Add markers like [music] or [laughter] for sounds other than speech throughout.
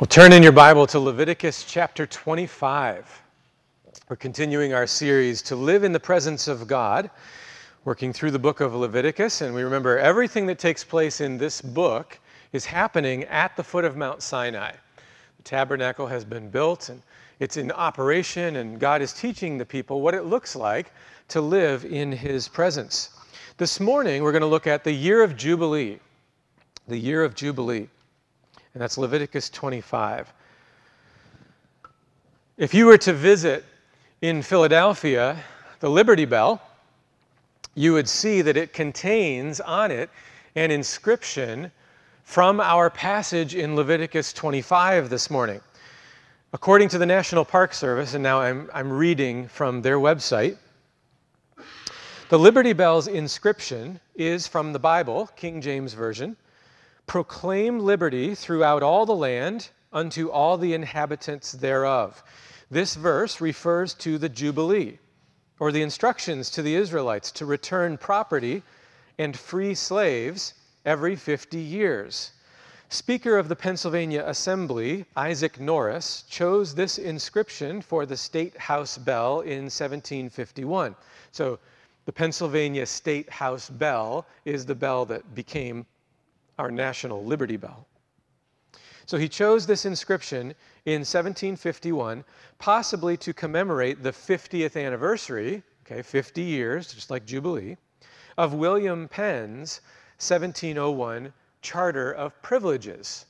Well, turn in your Bible to Leviticus chapter 25. We're continuing our series to live in the presence of God, working through the book of Leviticus. And we remember everything that takes place in this book is happening at the foot of Mount Sinai. The tabernacle has been built and it's in operation, and God is teaching the people what it looks like to live in His presence. This morning, we're going to look at the year of Jubilee. The year of Jubilee and that's Leviticus 25. If you were to visit in Philadelphia the Liberty Bell, you would see that it contains on it an inscription from our passage in Leviticus 25 this morning. According to the National Park Service, and now I'm, I'm reading from their website, the Liberty Bell's inscription is from the Bible, King James Version, proclaim liberty throughout all the land unto all the inhabitants thereof. This verse refers to the Jubilee, or the instructions to the Israelites to return property and free slaves every 50 years. Speaker of the Pennsylvania Assembly, Isaac Norris, chose this inscription for the State House bell in 1751. So the Pennsylvania State House bell is the bell that became our national Liberty Bell. So he chose this inscription in 1751, possibly to commemorate the 50th anniversary, okay, 50 years, just like Jubilee, of William Penn's 1701 Charter of Privileges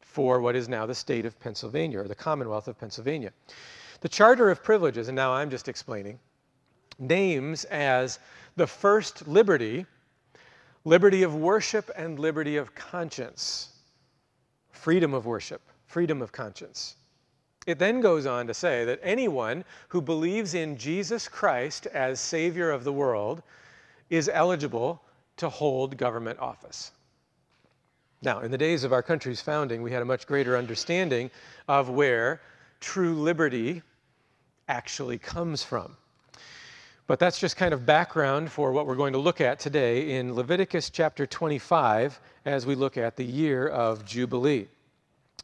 for what is now the state of Pennsylvania, or the Commonwealth of Pennsylvania. The Charter of Privileges, and now I'm just explaining, names as the first liberty liberty of worship and liberty of conscience. Freedom of worship, freedom of conscience. It then goes on to say that anyone who believes in Jesus Christ as Savior of the world is eligible to hold government office. Now, in the days of our country's founding, we had a much greater understanding of where true liberty actually comes from. But that's just kind of background for what we're going to look at today in Leviticus chapter 25 as we look at the year of Jubilee.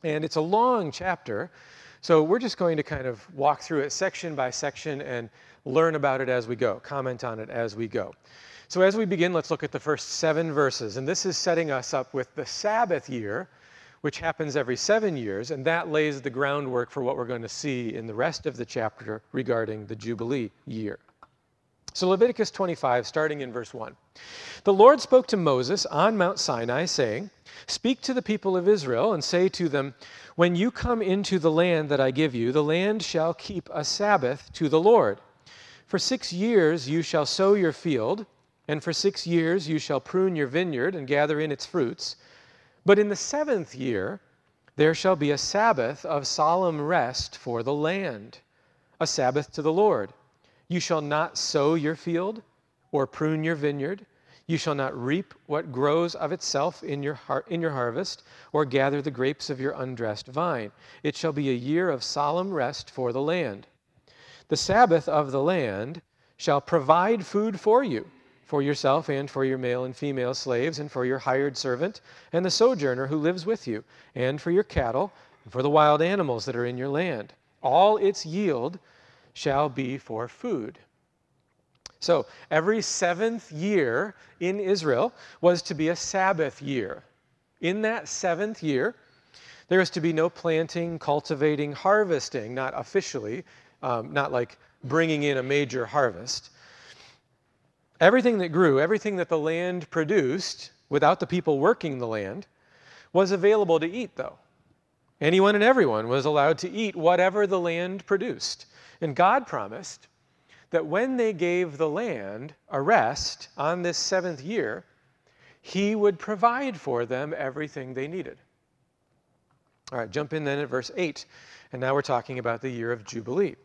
And it's a long chapter, so we're just going to kind of walk through it section by section and learn about it as we go, comment on it as we go. So as we begin, let's look at the first seven verses. And this is setting us up with the Sabbath year, which happens every seven years, and that lays the groundwork for what we're going to see in the rest of the chapter regarding the Jubilee year. So, Leviticus 25, starting in verse 1. The Lord spoke to Moses on Mount Sinai, saying, Speak to the people of Israel and say to them, When you come into the land that I give you, the land shall keep a Sabbath to the Lord. For six years you shall sow your field, and for six years you shall prune your vineyard and gather in its fruits. But in the seventh year there shall be a Sabbath of solemn rest for the land, a Sabbath to the Lord. You shall not sow your field or prune your vineyard. You shall not reap what grows of itself in your, har- in your harvest, or gather the grapes of your undressed vine. It shall be a year of solemn rest for the land. The Sabbath of the land shall provide food for you, for yourself and for your male and female slaves, and for your hired servant, and the sojourner who lives with you, and for your cattle, and for the wild animals that are in your land. All its yield shall be for food. So every seventh year in Israel was to be a Sabbath year. In that seventh year, there is to be no planting, cultivating, harvesting, not officially, um, not like bringing in a major harvest. Everything that grew, everything that the land produced, without the people working the land, was available to eat, though. Anyone and everyone was allowed to eat whatever the land produced. And God promised that when they gave the land a rest on this seventh year, He would provide for them everything they needed. All right, jump in then at verse 8. And now we're talking about the year of Jubilee.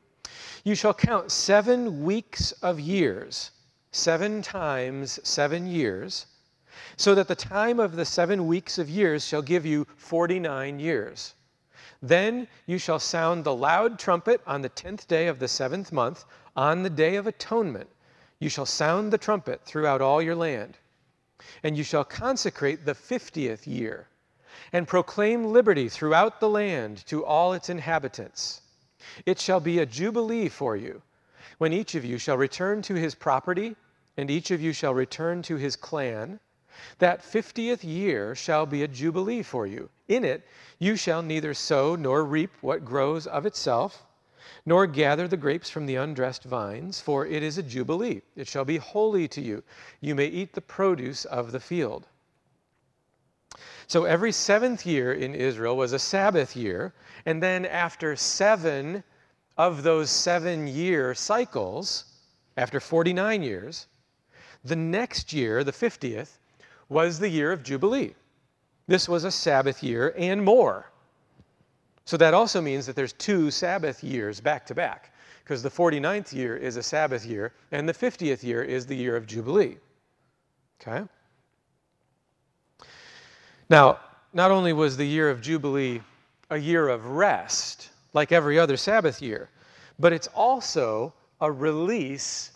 You shall count seven weeks of years, seven times seven years, so that the time of the seven weeks of years shall give you 49 years. Then you shall sound the loud trumpet on the tenth day of the seventh month, on the day of atonement. You shall sound the trumpet throughout all your land. And you shall consecrate the fiftieth year. and proclaim liberty throughout the land to all its inhabitants. It shall be a jubilee for you, when each of you shall return to his property, and each of you shall return to his clan. That fiftieth year shall be a jubilee for you. In it you shall neither sow nor reap what grows of itself, nor gather the grapes from the undressed vines, for it is a jubilee. It shall be holy to you. You may eat the produce of the field. So every seventh year in Israel was a Sabbath year, and then after seven of those seven year cycles, after 49 years, the next year, the 50th, was the year of Jubilee. This was a Sabbath year and more. So that also means that there's two Sabbath years back to back, because the 49th year is a Sabbath year, and the 50th year is the year of Jubilee. Okay? Now, not only was the year of Jubilee a year of rest, like every other Sabbath year, but it's also a release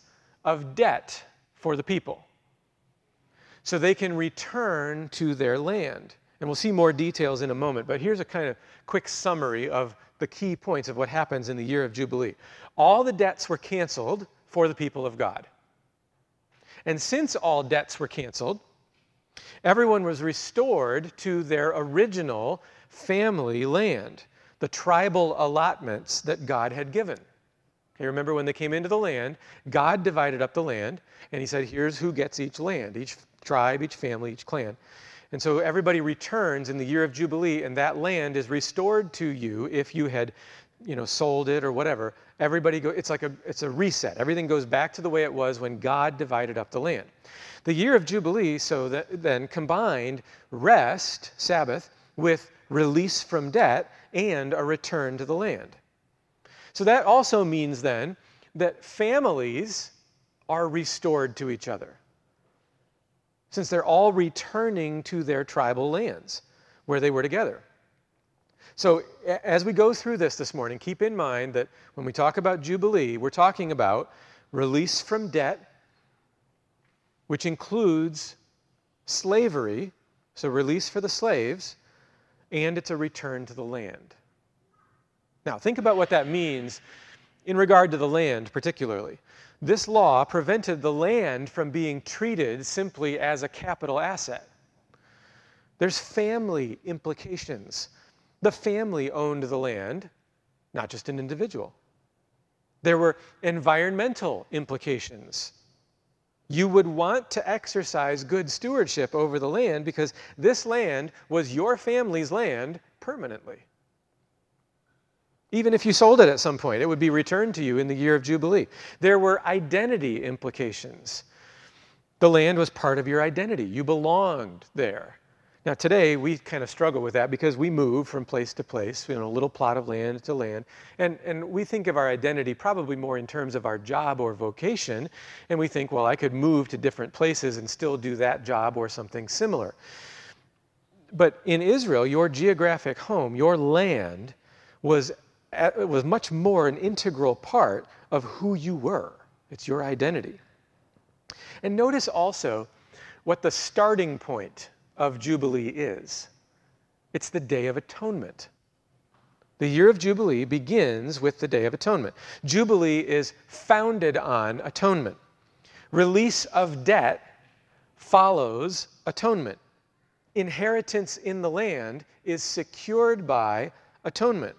of debt for the people. So they can return to their land. And we'll see more details in a moment, but here's a kind of quick summary of the key points of what happens in the year of Jubilee. All the debts were canceled for the people of God. And since all debts were canceled, everyone was restored to their original family land, the tribal allotments that God had given. Okay, remember when they came into the land, God divided up the land, and He said, Here's who gets each land, each tribe, each family, each clan. And so everybody returns in the year of Jubilee, and that land is restored to you if you had, you know, sold it or whatever. Everybody go, it's like a, it's a reset. Everything goes back to the way it was when God divided up the land. The year of Jubilee, so that then combined rest, Sabbath, with release from debt and a return to the land. So that also means then that families are restored to each other since they're all returning to their tribal lands where they were together. So, as we go through this this morning, keep in mind that when we talk about Jubilee, we're talking about release from debt, which includes slavery, so release for the slaves, and it's a return to the land. Now, think about what that means in regard to the land, particularly. This law prevented the land from being treated simply as a capital asset. There's family implications. The family owned the land, not just an individual. There were environmental implications. You would want to exercise good stewardship over the land because this land was your family's land permanently. Even if you sold it at some point, it would be returned to you in the year of Jubilee. There were identity implications. The land was part of your identity, you belonged there. Now, today, we kind of struggle with that because we move from place to place, you know, a little plot of land to land. And, and we think of our identity probably more in terms of our job or vocation. And we think, well, I could move to different places and still do that job or something similar. But in Israel, your geographic home, your land, was it was much more an integral part of who you were. It's your identity. And notice also what the starting point of Jubilee is it's the Day of Atonement. The year of Jubilee begins with the Day of Atonement. Jubilee is founded on atonement. Release of debt follows atonement. Inheritance in the land is secured by atonement.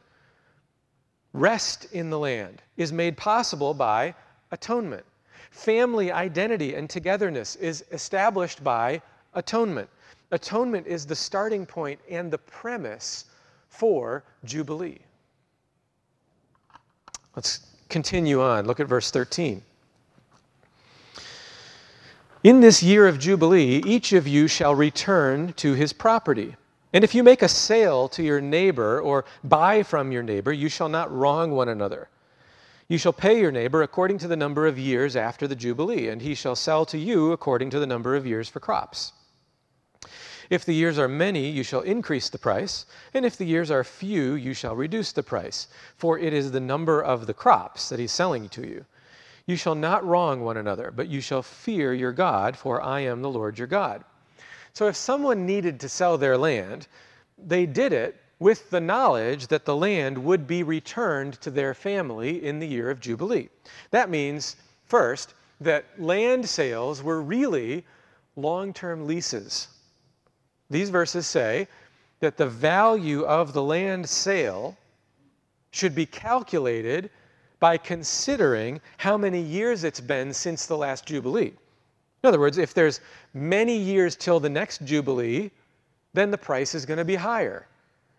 Rest in the land is made possible by atonement. Family identity and togetherness is established by atonement. Atonement is the starting point and the premise for Jubilee. Let's continue on. Look at verse 13. In this year of Jubilee, each of you shall return to his property. And if you make a sale to your neighbor or buy from your neighbor, you shall not wrong one another. You shall pay your neighbor according to the number of years after the Jubilee, and he shall sell to you according to the number of years for crops. If the years are many, you shall increase the price, and if the years are few, you shall reduce the price, for it is the number of the crops that he's selling to you. You shall not wrong one another, but you shall fear your God, for I am the Lord your God. So if someone needed to sell their land, they did it with the knowledge that the land would be returned to their family in the year of Jubilee. That means, first, that land sales were really long term leases. These verses say that the value of the land sale should be calculated by considering how many years it's been since the last Jubilee. In other words, if there's many years till the next Jubilee, then the price is going to be higher.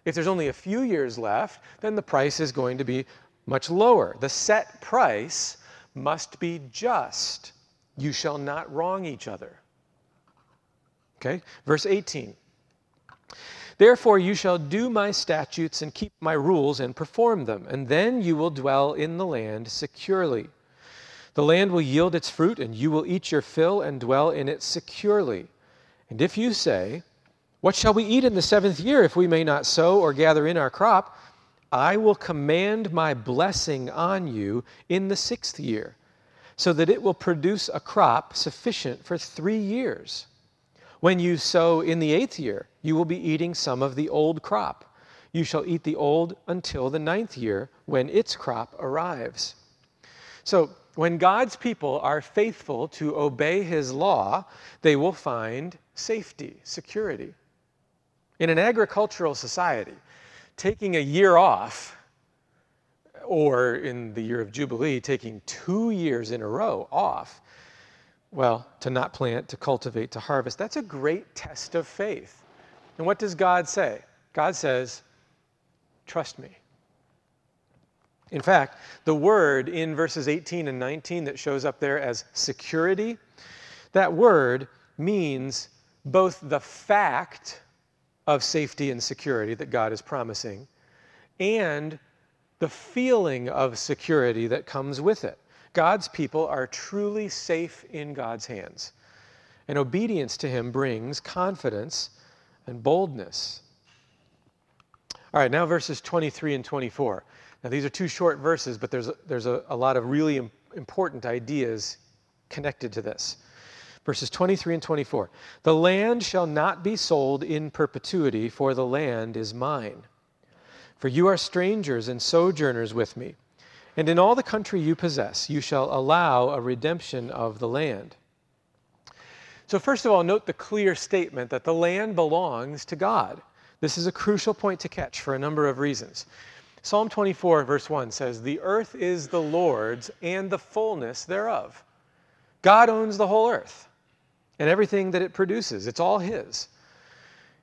If there's only a few years left, then the price is going to be much lower. The set price must be just. You shall not wrong each other. Okay? Verse 18. Therefore, you shall do my statutes and keep my rules and perform them, and then you will dwell in the land securely. The land will yield its fruit, and you will eat your fill and dwell in it securely. And if you say, What shall we eat in the seventh year if we may not sow or gather in our crop? I will command my blessing on you in the sixth year, so that it will produce a crop sufficient for three years. When you sow in the eighth year, you will be eating some of the old crop. You shall eat the old until the ninth year, when its crop arrives. So, when God's people are faithful to obey his law, they will find safety, security. In an agricultural society, taking a year off, or in the year of Jubilee, taking two years in a row off, well, to not plant, to cultivate, to harvest, that's a great test of faith. And what does God say? God says, Trust me. In fact, the word in verses 18 and 19 that shows up there as security, that word means both the fact of safety and security that God is promising and the feeling of security that comes with it. God's people are truly safe in God's hands. And obedience to Him brings confidence and boldness. All right, now verses 23 and 24. Now, these are two short verses, but there's, a, there's a, a lot of really important ideas connected to this. Verses 23 and 24. The land shall not be sold in perpetuity, for the land is mine. For you are strangers and sojourners with me, and in all the country you possess, you shall allow a redemption of the land. So, first of all, note the clear statement that the land belongs to God. This is a crucial point to catch for a number of reasons. Psalm 24, verse 1 says, The earth is the Lord's and the fullness thereof. God owns the whole earth and everything that it produces, it's all His.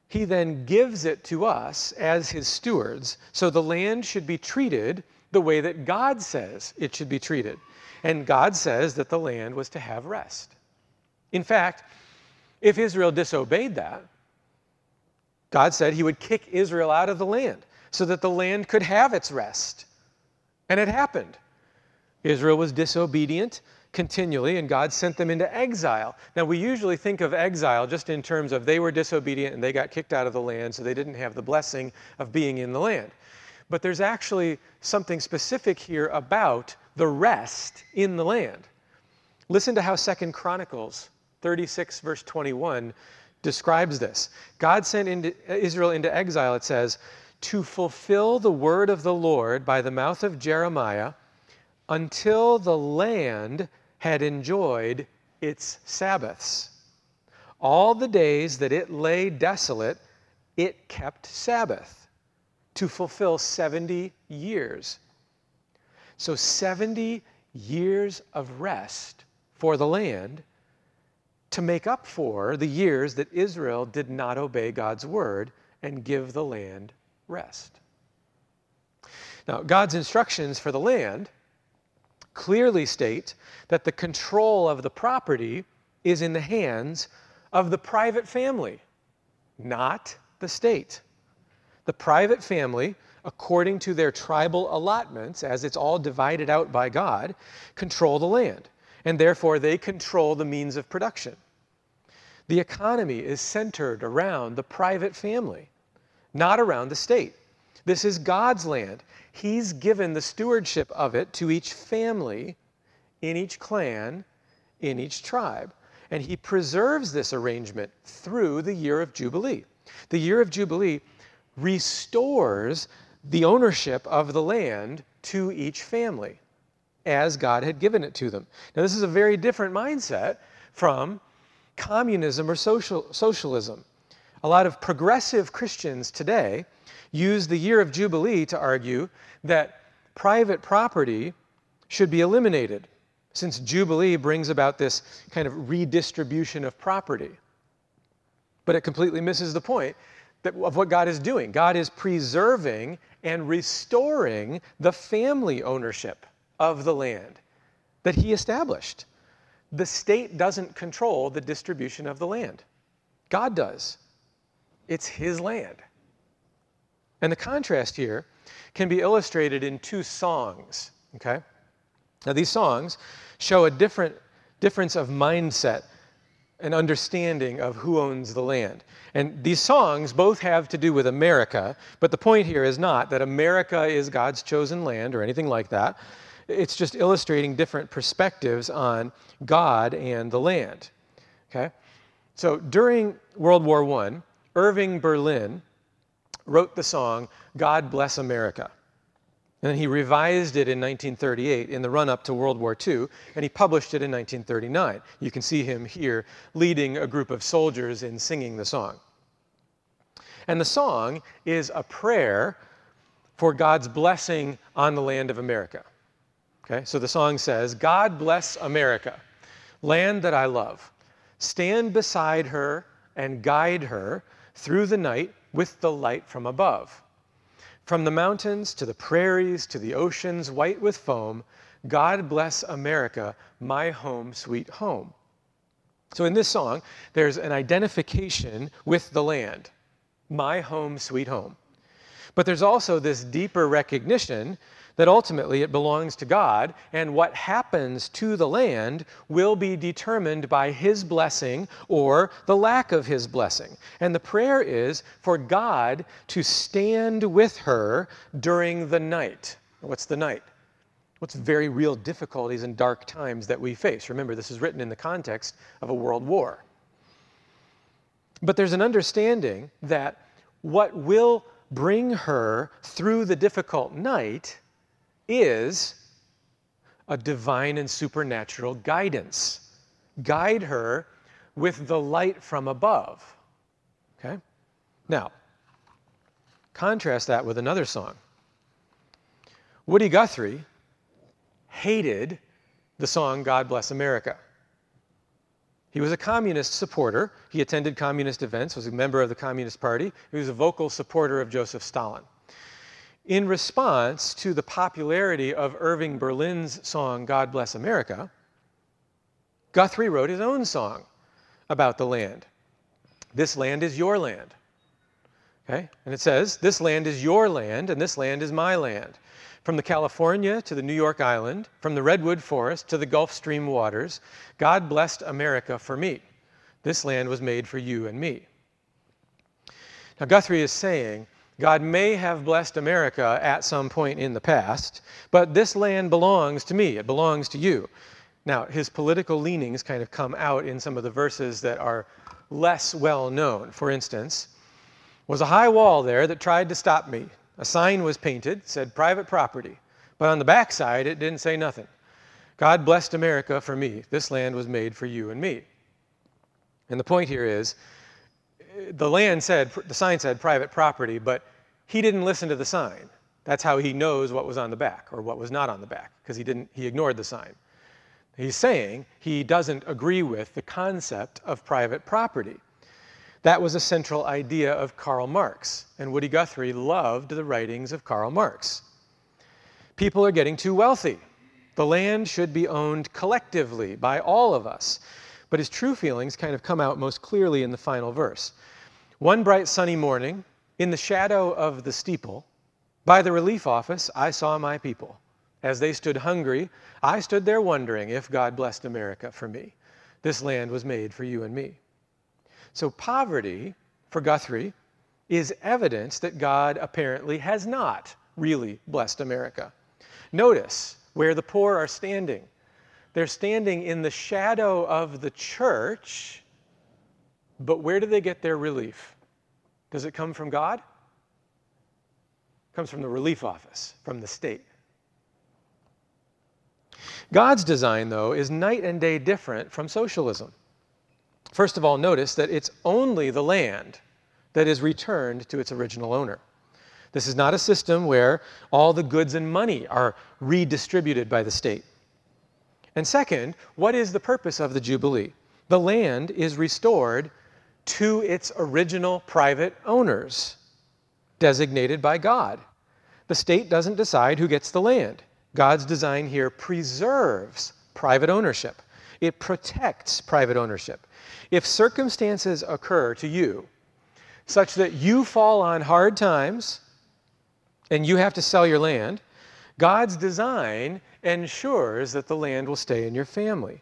He then gives it to us as His stewards, so the land should be treated the way that God says it should be treated. And God says that the land was to have rest. In fact, if Israel disobeyed that, God said He would kick Israel out of the land so that the land could have its rest. And it happened. Israel was disobedient continually, and God sent them into exile. Now, we usually think of exile just in terms of they were disobedient and they got kicked out of the land, so they didn't have the blessing of being in the land. But there's actually something specific here about the rest in the land. Listen to how Second Chronicles 36, verse 21, describes this. God sent into Israel into exile, it says, to fulfill the word of the Lord by the mouth of Jeremiah until the land had enjoyed its Sabbaths. All the days that it lay desolate, it kept Sabbath to fulfill 70 years. So, 70 years of rest for the land to make up for the years that Israel did not obey God's word and give the land rest. Now, God's instructions for the land clearly state that the control of the property is in the hands of the private family, not the state. The private family, according to their tribal allotments, as it's all divided out by God, control the land, and therefore they control the means of production. The economy is centered around the private family not around the state. This is God's land. He's given the stewardship of it to each family, in each clan, in each tribe. And He preserves this arrangement through the year of Jubilee. The year of Jubilee restores the ownership of the land to each family as God had given it to them. Now, this is a very different mindset from communism or social, socialism. A lot of progressive Christians today use the year of Jubilee to argue that private property should be eliminated, since Jubilee brings about this kind of redistribution of property. But it completely misses the point that, of what God is doing. God is preserving and restoring the family ownership of the land that He established. The state doesn't control the distribution of the land, God does. It's His land. And the contrast here can be illustrated in two songs, okay? Now, these songs show a different difference of mindset and understanding of who owns the land. And these songs both have to do with America, but the point here is not that America is God's chosen land or anything like that. It's just illustrating different perspectives on God and the land. Okay? So during World War I, Irving Berlin wrote the song, God Bless America. And he revised it in 1938 in the run up to World War II, and he published it in 1939. You can see him here leading a group of soldiers in singing the song. And the song is a prayer for God's blessing on the land of America. Okay, so the song says, God bless America, land that I love. Stand beside her and guide her through the night with the light from above. From the mountains to the prairies to the oceans white with foam, God bless America, my home, sweet home. So in this song, there's an identification with the land, my home, sweet home. But there's also this deeper recognition that ultimately it belongs to God, and what happens to the land will be determined by His blessing or the lack of His blessing. And the prayer is for God to stand with her during the night. What's the night? What's very real difficulties and dark times that we face? Remember, this is written in the context of a world war. But there's an understanding that what will bring her through the difficult night is a divine and supernatural guidance. Guide her with the light from above. Okay? Now, contrast that with another song. Woody Guthrie hated the song God Bless America. He was a communist supporter. He attended communist events, was a member of the Communist Party. He was a vocal supporter of Joseph Stalin. In response to the popularity of Irving Berlin's song, God Bless America, Guthrie wrote his own song about the land. This land is your land. Okay? And it says, This land is your land, and this land is my land. From the California to the New York Island, from the Redwood Forest to the Gulf Stream waters, God blessed America for me. This land was made for you and me. Now, Guthrie is saying God may have blessed America at some point in the past, but this land belongs to me, it belongs to you. Now, his political leanings kind of come out in some of the verses that are less well known. For instance, was a high wall there that tried to stop me. A sign was painted, said private property, but on the back side it didn't say nothing. God blessed America for me. This land was made for you and me. And the point here is the land said, the sign said private property, but he didn't listen to the sign. That's how he knows what was on the back or what was not on the back, because he didn't, he ignored the sign. He's saying he doesn't agree with the concept of private property. That was a central idea of Karl Marx, and Woody Guthrie loved the writings of Karl Marx. People are getting too wealthy. The land should be owned collectively by all of us. But his true feelings kind of come out most clearly in the final verse. One bright sunny morning, in the shadow of the steeple, by the relief office, I saw my people. As they stood hungry, I stood there wondering if God blessed America for me. This land was made for you and me. So, poverty, for Guthrie, is evidence that God apparently has not really blessed America. Notice where the poor are standing. They're standing in the shadow of the church, but where do they get their relief? Does it come from God? It comes from the relief office, from the state. God's design, though, is night and day different from socialism. First of all, notice that it's only the land that is returned to its original owner. This is not a system where all the goods and money are redistributed by the state. And second, what is the purpose of the Jubilee? The land is restored to its original private owners, designated by God. The state doesn't decide who gets the land. God's design here preserves private ownership, it protects private ownership. If circumstances occur to you such that you fall on hard times and you have to sell your land, God's design ensures that the land will stay in your family.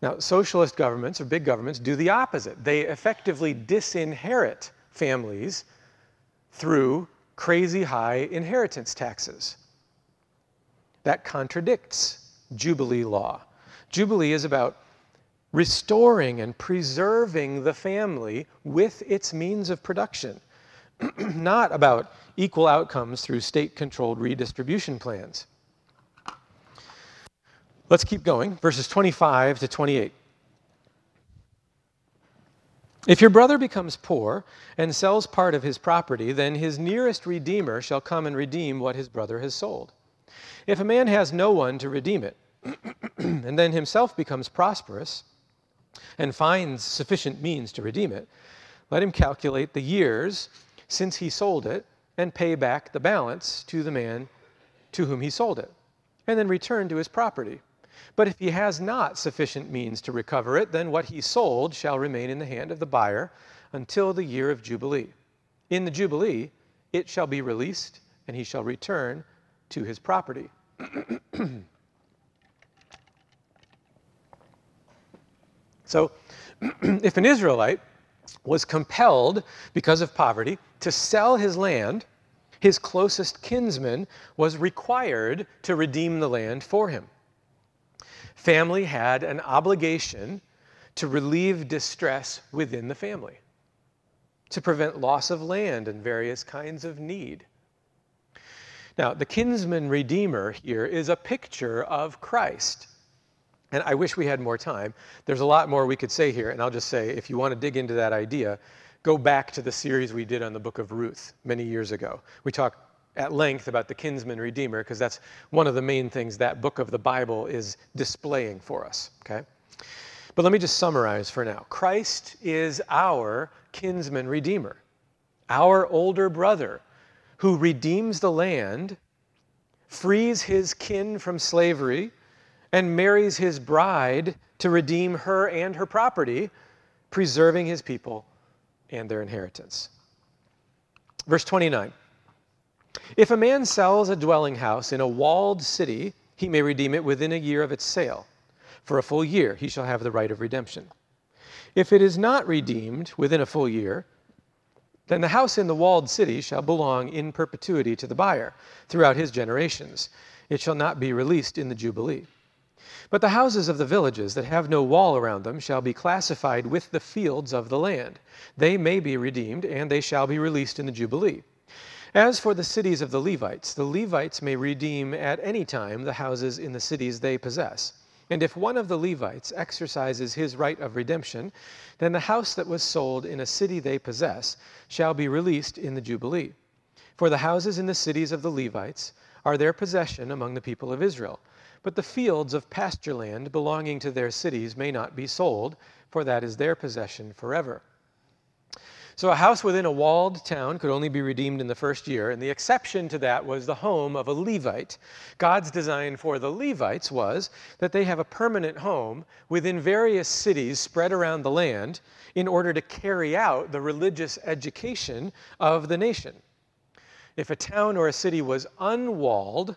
Now, socialist governments or big governments do the opposite. They effectively disinherit families through crazy high inheritance taxes. That contradicts Jubilee law. Jubilee is about restoring and preserving the family with its means of production, [clears throat] not about equal outcomes through state controlled redistribution plans. Let's keep going, verses 25 to 28. If your brother becomes poor and sells part of his property, then his nearest redeemer shall come and redeem what his brother has sold. If a man has no one to redeem it, [clears throat] and then himself becomes prosperous and finds sufficient means to redeem it, let him calculate the years since he sold it and pay back the balance to the man to whom he sold it, and then return to his property. But if he has not sufficient means to recover it, then what he sold shall remain in the hand of the buyer until the year of Jubilee. In the Jubilee, it shall be released, and he shall return to his property. [clears throat] so, [clears throat] if an Israelite was compelled, because of poverty, to sell his land, his closest kinsman was required to redeem the land for him. Family had an obligation to relieve distress within the family, to prevent loss of land and various kinds of need. Now, the kinsman redeemer here is a picture of Christ. And I wish we had more time. There's a lot more we could say here, and I'll just say if you want to dig into that idea, go back to the series we did on the book of Ruth many years ago. We talked at length about the kinsman redeemer because that's one of the main things that book of the Bible is displaying for us, okay? But let me just summarize for now. Christ is our kinsman redeemer, our older brother who redeems the land, frees his kin from slavery, and marries his bride to redeem her and her property, preserving his people and their inheritance. Verse 29 If a man sells a dwelling house in a walled city, he may redeem it within a year of its sale. For a full year, he shall have the right of redemption. If it is not redeemed within a full year, then the house in the walled city shall belong in perpetuity to the buyer throughout his generations. It shall not be released in the Jubilee. But the houses of the villages that have no wall around them shall be classified with the fields of the land. They may be redeemed, and they shall be released in the Jubilee. As for the cities of the Levites, the Levites may redeem at any time the houses in the cities they possess. And if one of the Levites exercises his right of redemption, then the house that was sold in a city they possess shall be released in the Jubilee. For the houses in the cities of the Levites are their possession among the people of Israel. But the fields of pasture land belonging to their cities may not be sold, for that is their possession forever. So a house within a walled town could only be redeemed in the first year, and the exception to that was the home of a Levite. God's design for the Levites was that they have a permanent home within various cities spread around the land in order to carry out the religious education of the nation. If a town or a city was unwalled,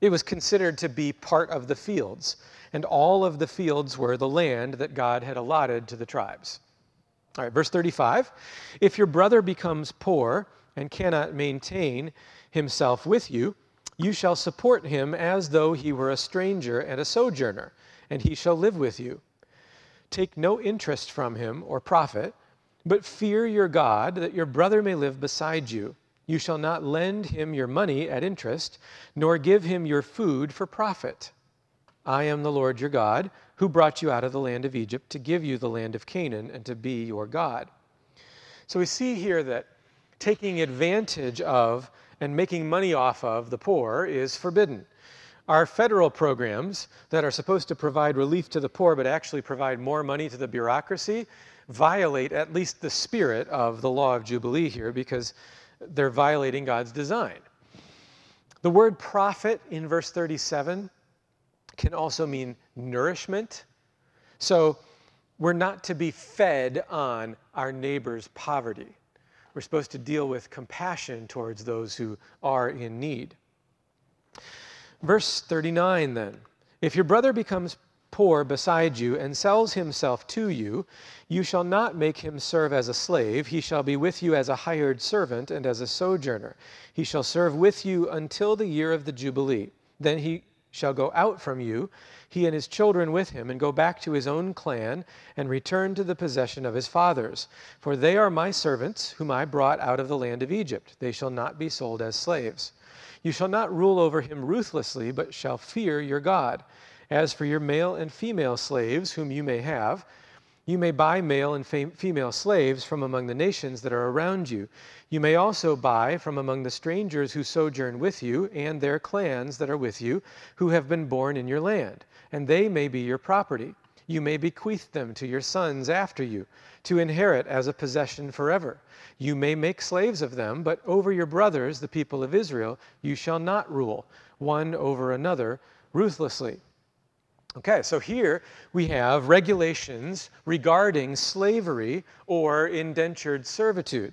it was considered to be part of the fields, and all of the fields were the land that God had allotted to the tribes. All right, verse 35 If your brother becomes poor and cannot maintain himself with you, you shall support him as though he were a stranger and a sojourner, and he shall live with you. Take no interest from him or profit, but fear your God, that your brother may live beside you. You shall not lend him your money at interest, nor give him your food for profit. I am the Lord your God, who brought you out of the land of Egypt to give you the land of Canaan and to be your God. So we see here that taking advantage of and making money off of the poor is forbidden. Our federal programs that are supposed to provide relief to the poor but actually provide more money to the bureaucracy violate at least the spirit of the law of Jubilee here because they're violating God's design. The word profit in verse 37 can also mean nourishment. So we're not to be fed on our neighbor's poverty. We're supposed to deal with compassion towards those who are in need. Verse 39 then If your brother becomes poor beside you and sells himself to you, you shall not make him serve as a slave. He shall be with you as a hired servant and as a sojourner. He shall serve with you until the year of the Jubilee. Then he shall go out from you, he and his children with him, and go back to his own clan and return to the possession of his fathers. For they are my servants, whom I brought out of the land of Egypt. They shall not be sold as slaves. You shall not rule over him ruthlessly, but shall fear your God. As for your male and female slaves, whom you may have, you may buy male and fam- female slaves from among the nations that are around you. You may also buy from among the strangers who sojourn with you and their clans that are with you, who have been born in your land, and they may be your property. You may bequeath them to your sons after you, to inherit as a possession forever. You may make slaves of them, but over your brothers, the people of Israel, you shall not rule, one over another, ruthlessly. Okay, so here we have regulations regarding slavery or indentured servitude.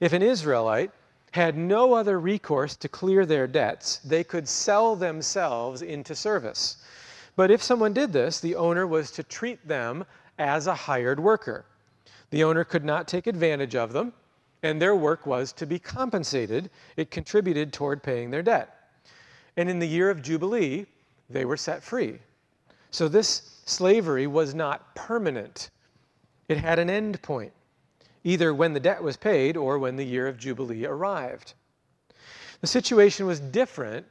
If an Israelite had no other recourse to clear their debts, they could sell themselves into service. But if someone did this, the owner was to treat them as a hired worker. The owner could not take advantage of them, and their work was to be compensated. It contributed toward paying their debt. And in the year of Jubilee, they were set free. So this slavery was not permanent, it had an end point, either when the debt was paid or when the year of Jubilee arrived. The situation was different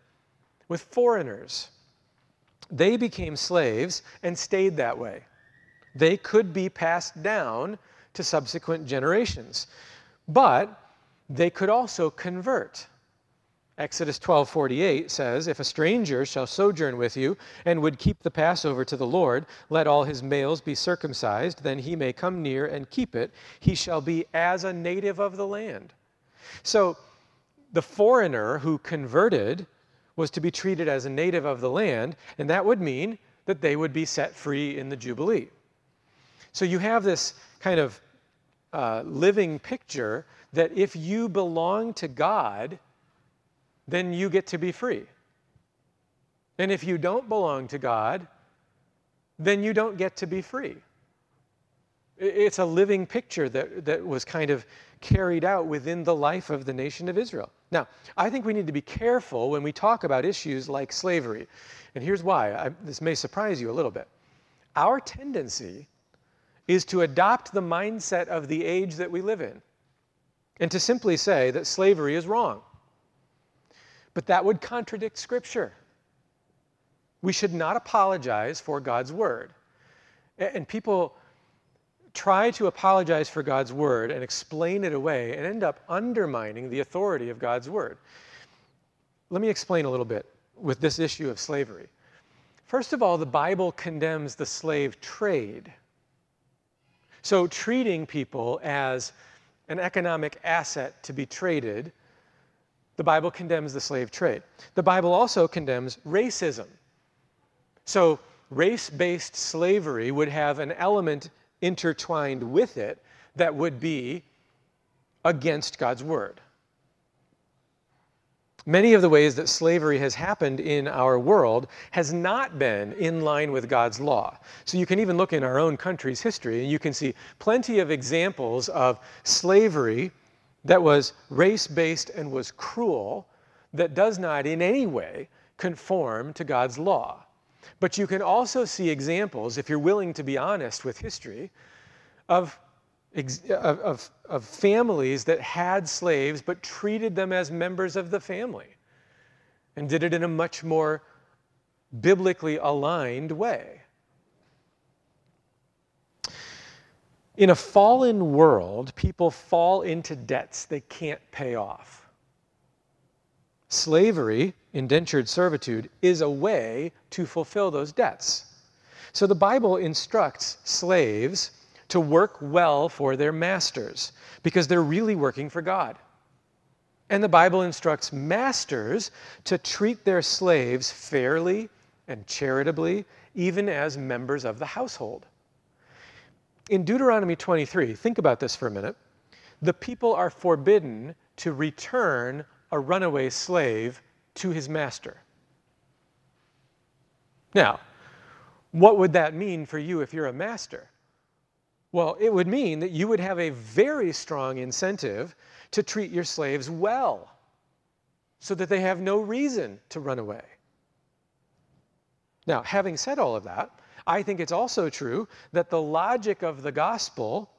with foreigners. They became slaves and stayed that way. They could be passed down to subsequent generations, but they could also convert. Exodus 12:48 says, "If a stranger shall sojourn with you and would keep the Passover to the Lord, let all his males be circumcised, then he may come near and keep it. He shall be as a native of the land." So, the foreigner who converted was to be treated as a native of the land, and that would mean that they would be set free in the Jubilee. So you have this kind of uh, living picture that if you belong to God, then you get to be free. And if you don't belong to God, then you don't get to be free. It's a living picture that, that was kind of carried out within the life of the nation of Israel. Now, I think we need to be careful when we talk about issues like slavery. And here's why I, this may surprise you a little bit. Our tendency is to adopt the mindset of the age that we live in and to simply say that slavery is wrong. But that would contradict Scripture. We should not apologize for God's Word. And people try to apologize for God's Word and explain it away and end up undermining the authority of God's Word. Let me explain a little bit with this issue of slavery. First of all, the Bible condemns the slave trade. So, treating people as an economic asset to be traded the Bible condemns the slave trade. The Bible also condemns racism. So, race based slavery would have an element intertwined with it that would be against God's word. Many of the ways that slavery has happened in our world has not been in line with God's law. So you can even look in our own country's history and you can see plenty of examples of slavery that was race based and was cruel, that does not in any way conform to God's law. But you can also see examples, if you're willing to be honest with history, of of, of, families that had slaves but treated them as members of the family and did it in a much more biblically aligned way. In a fallen world, people fall into debts they can't pay off. Slavery, indentured servitude, is a way to fulfill those debts. So the Bible instructs slaves to work well for their masters because they're really working for God. And the Bible instructs masters to treat their slaves fairly and charitably, even as members of the household. In Deuteronomy 23, think about this for a minute. The people are forbidden to return a runaway slave to his master. Now, what would that mean for you if you're a master? Well, it would mean that you would have a very strong incentive to treat your slaves well so that they have no reason to run away. Now, having said all of that, I think it's also true that the logic of the gospel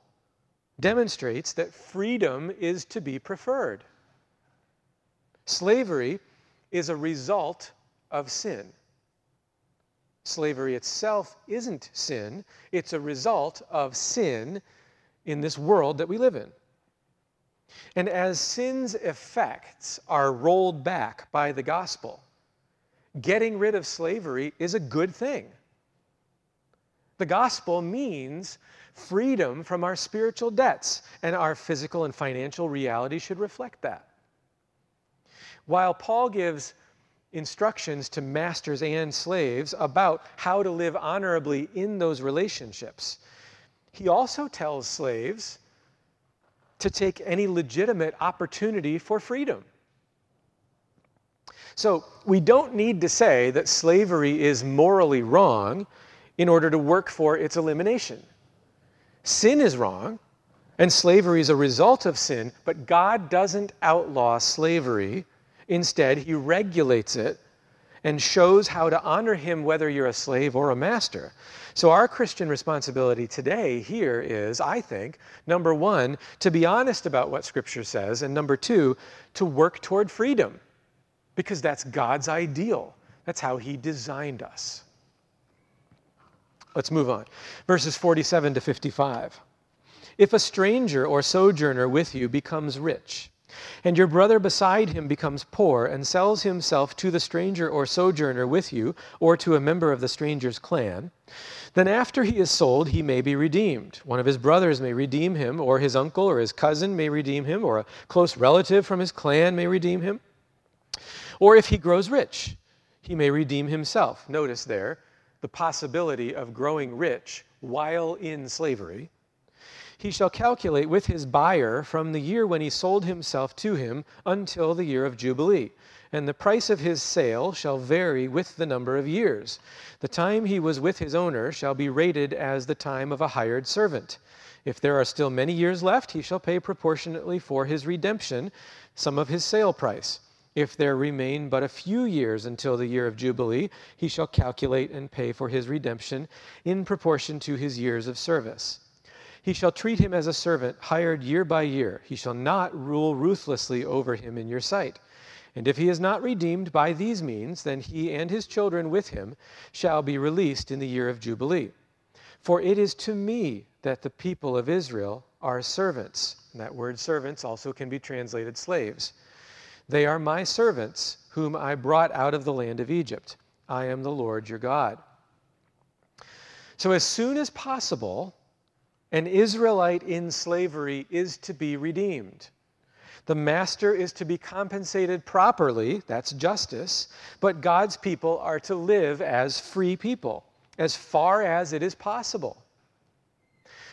demonstrates that freedom is to be preferred. Slavery is a result of sin. Slavery itself isn't sin, it's a result of sin in this world that we live in. And as sin's effects are rolled back by the gospel, getting rid of slavery is a good thing. The gospel means freedom from our spiritual debts, and our physical and financial reality should reflect that. While Paul gives instructions to masters and slaves about how to live honorably in those relationships. He also tells slaves to take any legitimate opportunity for freedom. So we don't need to say that slavery is morally wrong in order to work for its elimination. Sin is wrong, and slavery is a result of sin, but God doesn't outlaw slavery Instead, he regulates it and shows how to honor him whether you're a slave or a master. So, our Christian responsibility today here is, I think, number one, to be honest about what Scripture says, and number two, to work toward freedom, because that's God's ideal. That's how He designed us. Let's move on. Verses 47 to 55. If a stranger or sojourner with you becomes rich, and your brother beside him becomes poor and sells himself to the stranger or sojourner with you, or to a member of the stranger's clan, then after he is sold, he may be redeemed. One of his brothers may redeem him, or his uncle or his cousin may redeem him, or a close relative from his clan may redeem him. Or if he grows rich, he may redeem himself. Notice there the possibility of growing rich while in slavery he shall calculate with his buyer from the year when he sold himself to him until the year of Jubilee. And the price of his sale shall vary with the number of years. The time he was with his owner shall be rated as the time of a hired servant. If there are still many years left, he shall pay proportionately for his redemption some of his sale price. If there remain but a few years until the year of Jubilee, he shall calculate and pay for his redemption in proportion to his years of service. He shall treat him as a servant, hired year by year. He shall not rule ruthlessly over him in your sight. And if he is not redeemed by these means, then he and his children with him shall be released in the year of Jubilee. For it is to me that the people of Israel are servants. And that word servants also can be translated slaves. They are my servants, whom I brought out of the land of Egypt. I am the Lord your God. So, as soon as possible, an Israelite in slavery is to be redeemed. The master is to be compensated properly, that's justice, but God's people are to live as free people, as far as it is possible.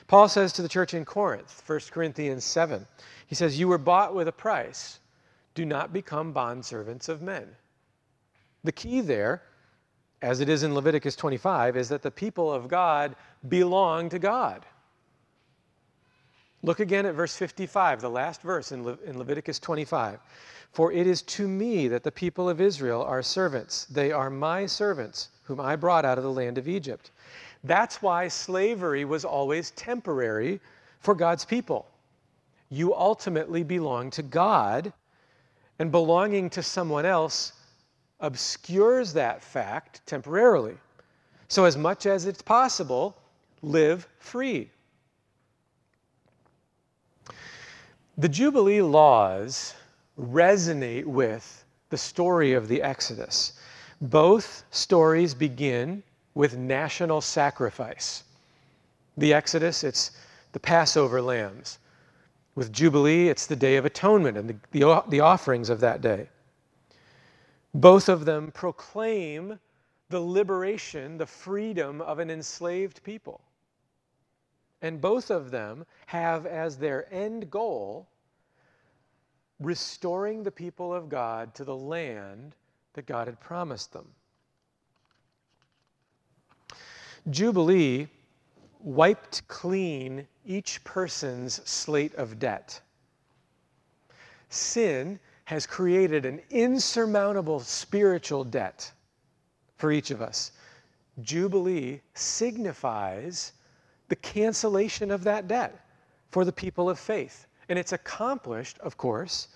Paul says to the church in Corinth, 1 Corinthians 7, he says, You were bought with a price. Do not become bondservants of men. The key there, as it is in Leviticus 25, is that the people of God belong to God. Look again at verse 55, the last verse in, Le- in Leviticus 25. For it is to me that the people of Israel are servants. They are my servants, whom I brought out of the land of Egypt. That's why slavery was always temporary for God's people. You ultimately belong to God, and belonging to someone else obscures that fact temporarily. So, as much as it's possible, live free. The Jubilee laws resonate with the story of the Exodus. Both stories begin with national sacrifice. The Exodus, it's the Passover lambs. With Jubilee, it's the Day of Atonement and the, the, the offerings of that day. Both of them proclaim the liberation, the freedom of an enslaved people. And both of them have as their end goal restoring the people of God to the land that God had promised them. Jubilee wiped clean each person's slate of debt. Sin has created an insurmountable spiritual debt for each of us. Jubilee signifies the cancellation of that debt for the people of faith. And it's accomplished, of course,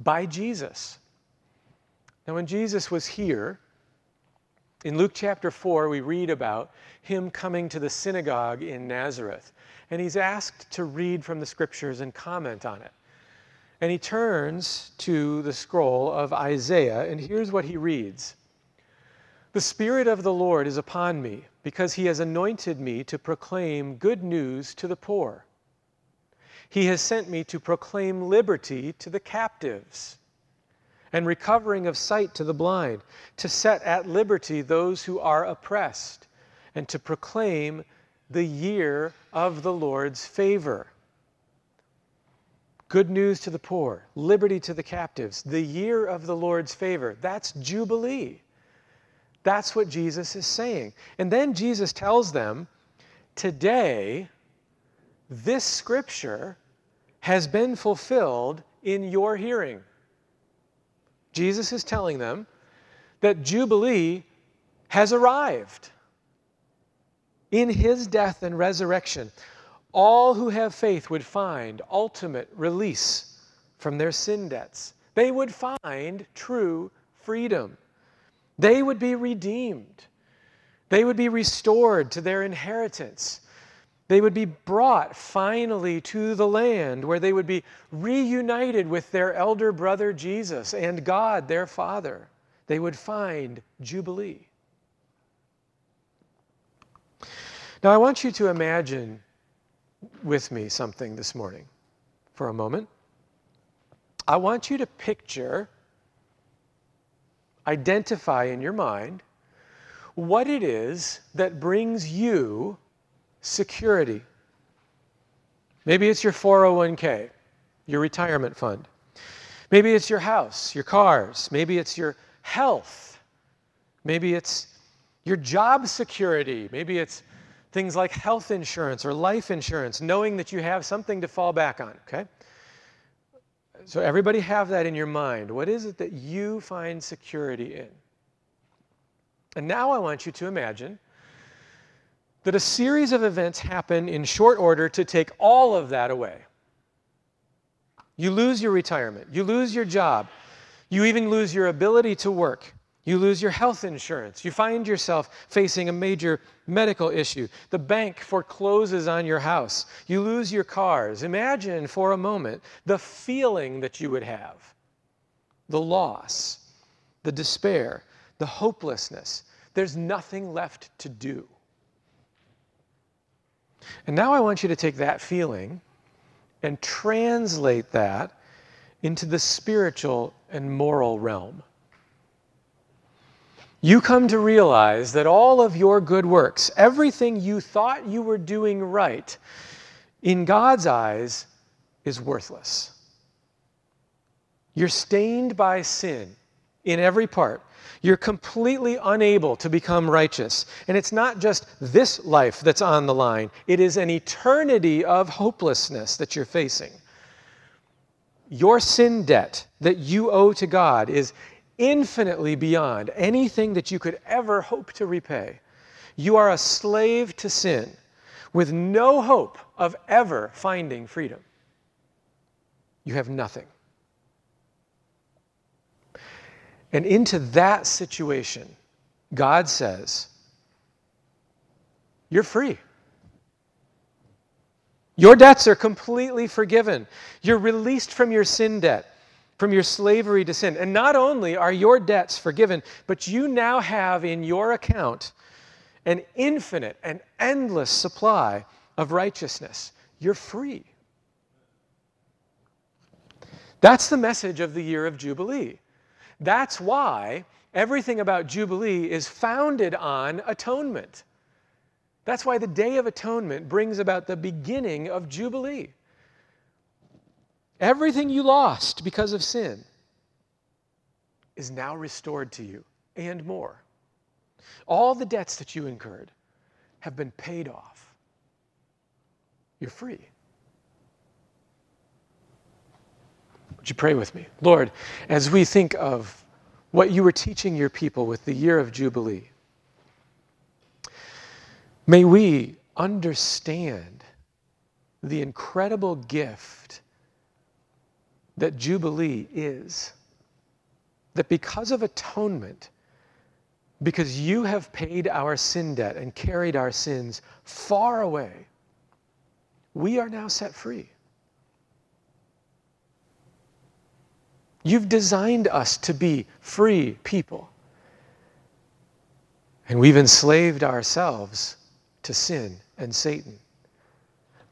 by Jesus. Now, when Jesus was here, in Luke chapter 4, we read about him coming to the synagogue in Nazareth, and he's asked to read from the scriptures and comment on it. And he turns to the scroll of Isaiah, and here's what he reads The Spirit of the Lord is upon me, because he has anointed me to proclaim good news to the poor. He has sent me to proclaim liberty to the captives and recovering of sight to the blind, to set at liberty those who are oppressed, and to proclaim the year of the Lord's favor. Good news to the poor, liberty to the captives, the year of the Lord's favor. That's Jubilee. That's what Jesus is saying. And then Jesus tells them, Today, this scripture has been fulfilled in your hearing. Jesus is telling them that Jubilee has arrived. In his death and resurrection, all who have faith would find ultimate release from their sin debts. They would find true freedom. They would be redeemed. They would be restored to their inheritance. They would be brought finally to the land where they would be reunited with their elder brother Jesus and God, their Father. They would find Jubilee. Now, I want you to imagine with me something this morning for a moment. I want you to picture, identify in your mind what it is that brings you security. Maybe it's your 401k, your retirement fund. Maybe it's your house, your cars. Maybe it's your health. Maybe it's your job security. Maybe it's things like health insurance or life insurance, knowing that you have something to fall back on, okay? So, everybody have that in your mind. What is it that you find security in? And now I want you to imagine that a series of events happen in short order to take all of that away. You lose your retirement, you lose your job, you even lose your ability to work, you lose your health insurance, you find yourself facing a major medical issue, the bank forecloses on your house, you lose your cars. Imagine for a moment the feeling that you would have the loss, the despair, the hopelessness. There's nothing left to do. And now I want you to take that feeling and translate that into the spiritual and moral realm. You come to realize that all of your good works, everything you thought you were doing right, in God's eyes is worthless. You're stained by sin in every part. You're completely unable to become righteous. And it's not just this life that's on the line, it is an eternity of hopelessness that you're facing. Your sin debt that you owe to God is infinitely beyond anything that you could ever hope to repay. You are a slave to sin with no hope of ever finding freedom, you have nothing. And into that situation, God says, You're free. Your debts are completely forgiven. You're released from your sin debt, from your slavery to sin. And not only are your debts forgiven, but you now have in your account an infinite and endless supply of righteousness. You're free. That's the message of the year of Jubilee. That's why everything about Jubilee is founded on atonement. That's why the Day of Atonement brings about the beginning of Jubilee. Everything you lost because of sin is now restored to you and more. All the debts that you incurred have been paid off. You're free. Would you pray with me? Lord, as we think of what you were teaching your people with the year of Jubilee, may we understand the incredible gift that Jubilee is. That because of atonement, because you have paid our sin debt and carried our sins far away, we are now set free. You've designed us to be free people. And we've enslaved ourselves to sin and Satan.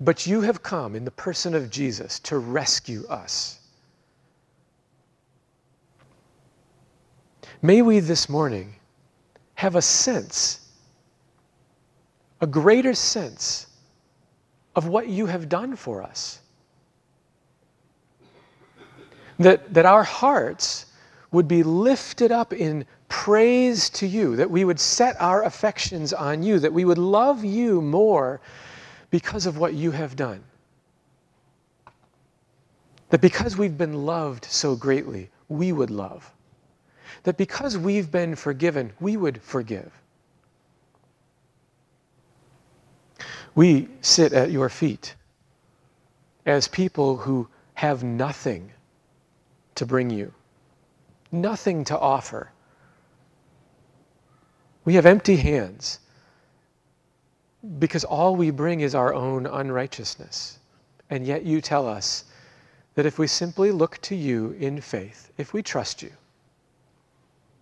But you have come in the person of Jesus to rescue us. May we this morning have a sense, a greater sense of what you have done for us that, that our hearts would be lifted up in praise to you, that we would set our affections on you, that we would love you more because of what you have done. That because we've been loved so greatly, we would love. That because we've been forgiven, we would forgive. We sit at your feet as people who have nothing to bring you, nothing to offer. We have empty hands because all we bring is our own unrighteousness. And yet you tell us that if we simply look to you in faith, if we trust you,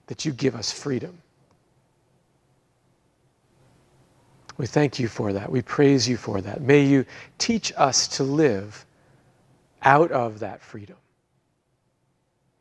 that you give us freedom. We thank you for that. We praise you for that. May you teach us to live out of that freedom.